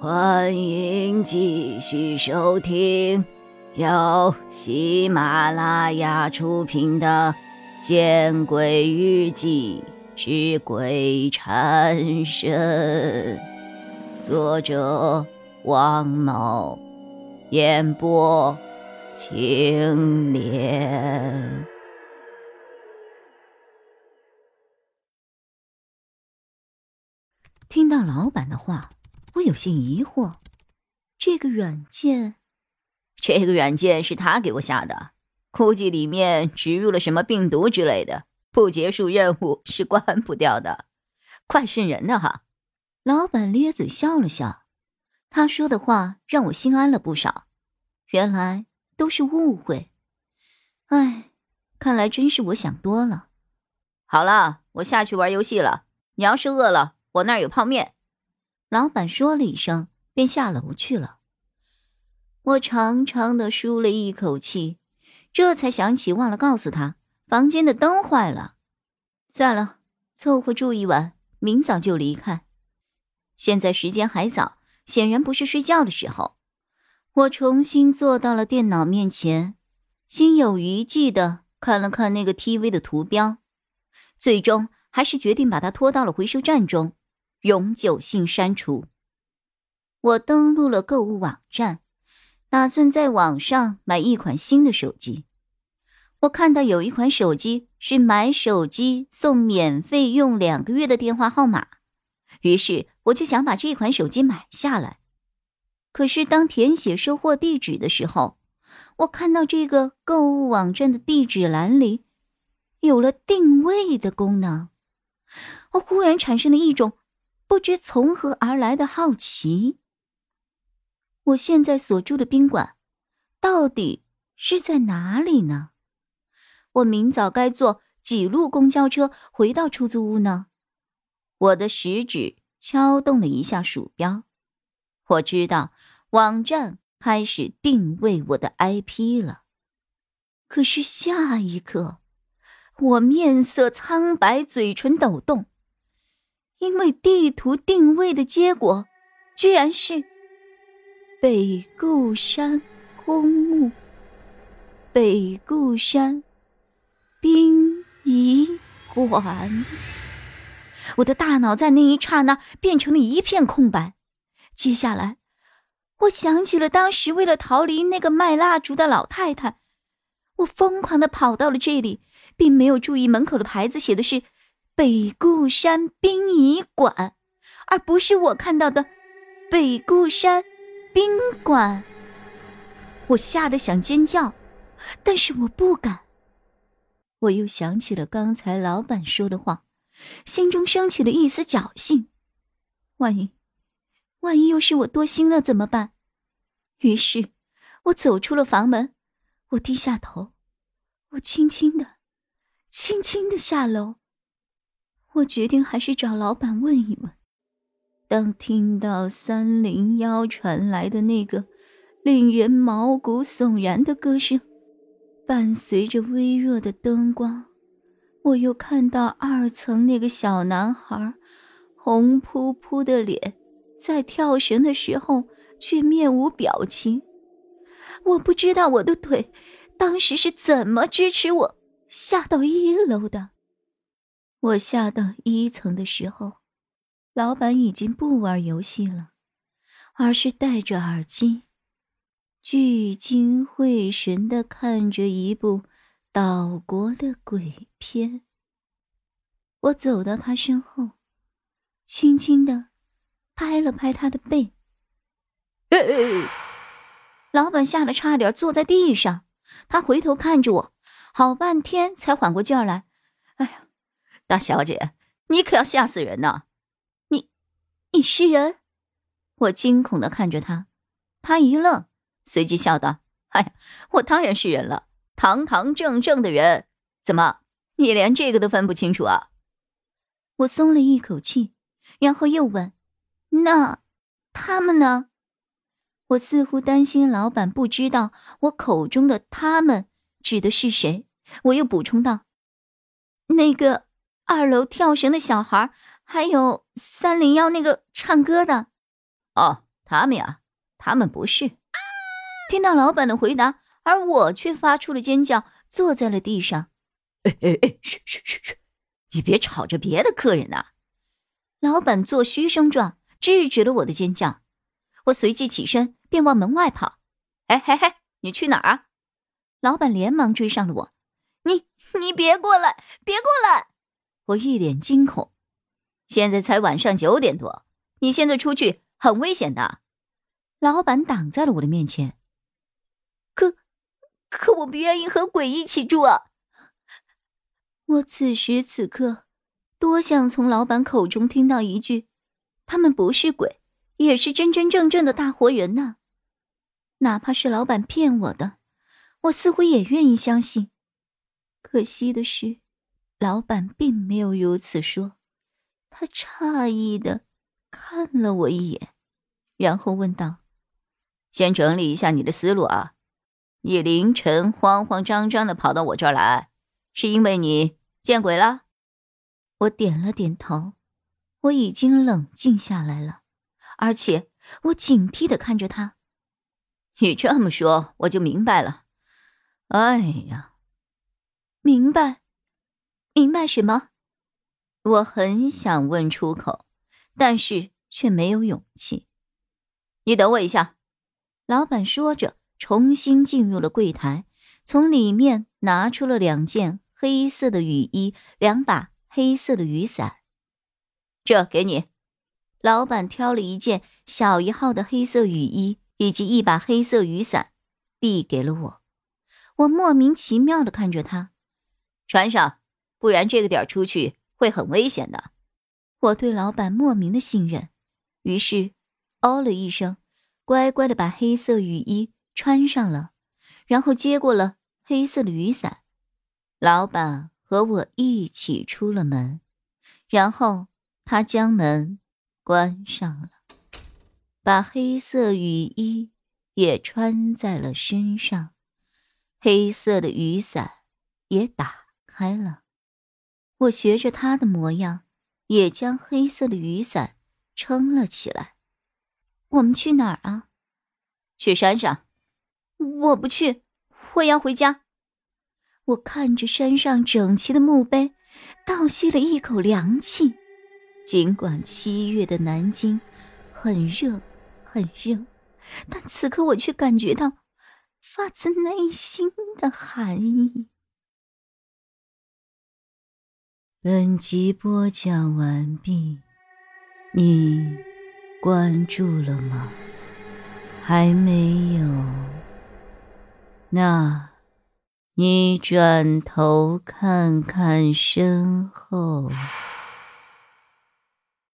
欢迎继续收听由喜马拉雅出品的《见鬼日记之鬼缠身》，作者王某，演播青莲。听到老板的话。我有些疑惑，这个软件，这个软件是他给我下的，估计里面植入了什么病毒之类的，不结束任务是关不掉的，怪渗人的哈。老板咧嘴笑了笑，他说的话让我心安了不少，原来都是误会。哎，看来真是我想多了。好了，我下去玩游戏了，你要是饿了，我那儿有泡面。老板说了一声，便下楼去了。我长长的舒了一口气，这才想起忘了告诉他房间的灯坏了。算了，凑合住一晚，明早就离开。现在时间还早，显然不是睡觉的时候。我重新坐到了电脑面前，心有余悸的看了看那个 TV 的图标，最终还是决定把它拖到了回收站中。永久性删除。我登录了购物网站，打算在网上买一款新的手机。我看到有一款手机是买手机送免费用两个月的电话号码，于是我就想把这款手机买下来。可是当填写收货地址的时候，我看到这个购物网站的地址栏里有了定位的功能，我忽然产生了一种。不知从何而来的好奇。我现在所住的宾馆，到底是在哪里呢？我明早该坐几路公交车回到出租屋呢？我的食指敲动了一下鼠标，我知道网站开始定位我的 IP 了。可是下一刻，我面色苍白，嘴唇抖动。因为地图定位的结果，居然是北固山公墓、北固山殡仪馆。我的大脑在那一刹那变成了一片空白。接下来，我想起了当时为了逃离那个卖蜡烛的老太太，我疯狂的跑到了这里，并没有注意门口的牌子写的是。北固山殡仪馆，而不是我看到的北固山宾馆。我吓得想尖叫，但是我不敢。我又想起了刚才老板说的话，心中升起了一丝侥幸：万一，万一又是我多心了怎么办？于是，我走出了房门，我低下头，我轻轻的、轻轻的下楼。我决定还是找老板问一问。当听到三零幺传来的那个令人毛骨悚然的歌声，伴随着微弱的灯光，我又看到二层那个小男孩红扑扑的脸，在跳绳的时候却面无表情。我不知道我的腿当时是怎么支持我下到一楼的。我下到一层的时候，老板已经不玩游戏了，而是戴着耳机，聚精会神的看着一部岛国的鬼片。我走到他身后，轻轻的拍了拍他的背。老板吓得差点坐在地上，他回头看着我，好半天才缓过劲儿来。哎呀！大小姐，你可要吓死人呐！你，你是人？我惊恐的看着他，他一愣，随即笑道：“哎呀，我当然是人了，堂堂正正的人。怎么，你连这个都分不清楚啊？”我松了一口气，然后又问：“那他们呢？”我似乎担心老板不知道我口中的“他们”指的是谁，我又补充道：“那个。”二楼跳绳的小孩，还有三零幺那个唱歌的，哦，他们呀，他们不是。听到老板的回答，而我却发出了尖叫，坐在了地上。哎哎哎，嘘嘘嘘嘘，你别吵着别的客人呐！老板做嘘声状，制止了我的尖叫。我随即起身，便往门外跑。哎嘿嘿，你去哪儿啊？老板连忙追上了我。你你别过来，别过来！我一脸惊恐。现在才晚上九点多，你现在出去很危险的。老板挡在了我的面前。可，可我不愿意和鬼一起住啊！我此时此刻多想从老板口中听到一句：“他们不是鬼，也是真真正正的大活人呢。”哪怕是老板骗我的，我似乎也愿意相信。可惜的是，老板并没有如此说。他诧异的看了我一眼，然后问道：“先整理一下你的思路啊！你凌晨慌慌张张的跑到我这儿来，是因为你见鬼了？”我点了点头。我已经冷静下来了，而且我警惕的看着他。你这么说，我就明白了。哎呀，明白，明白什么？我很想问出口，但是却没有勇气。你等我一下，老板说着，重新进入了柜台，从里面拿出了两件黑色的雨衣，两把黑色的雨伞。这给你。老板挑了一件小一号的黑色雨衣。以及一把黑色雨伞，递给了我。我莫名其妙的看着他，穿上，不然这个点出去会很危险的。我对老板莫名的信任，于是哦了一声，乖乖的把黑色雨衣穿上了，然后接过了黑色的雨伞。老板和我一起出了门，然后他将门关上了。把黑色雨衣也穿在了身上，黑色的雨伞也打开了。我学着他的模样，也将黑色的雨伞撑了起来。我们去哪儿啊？去山上。我不去，我要回家。我看着山上整齐的墓碑，倒吸了一口凉气。尽管七月的南京很热。很热，但此刻我却感觉到发自内心的寒意。本集播讲完毕，你关注了吗？还没有？那，你转头看看身后。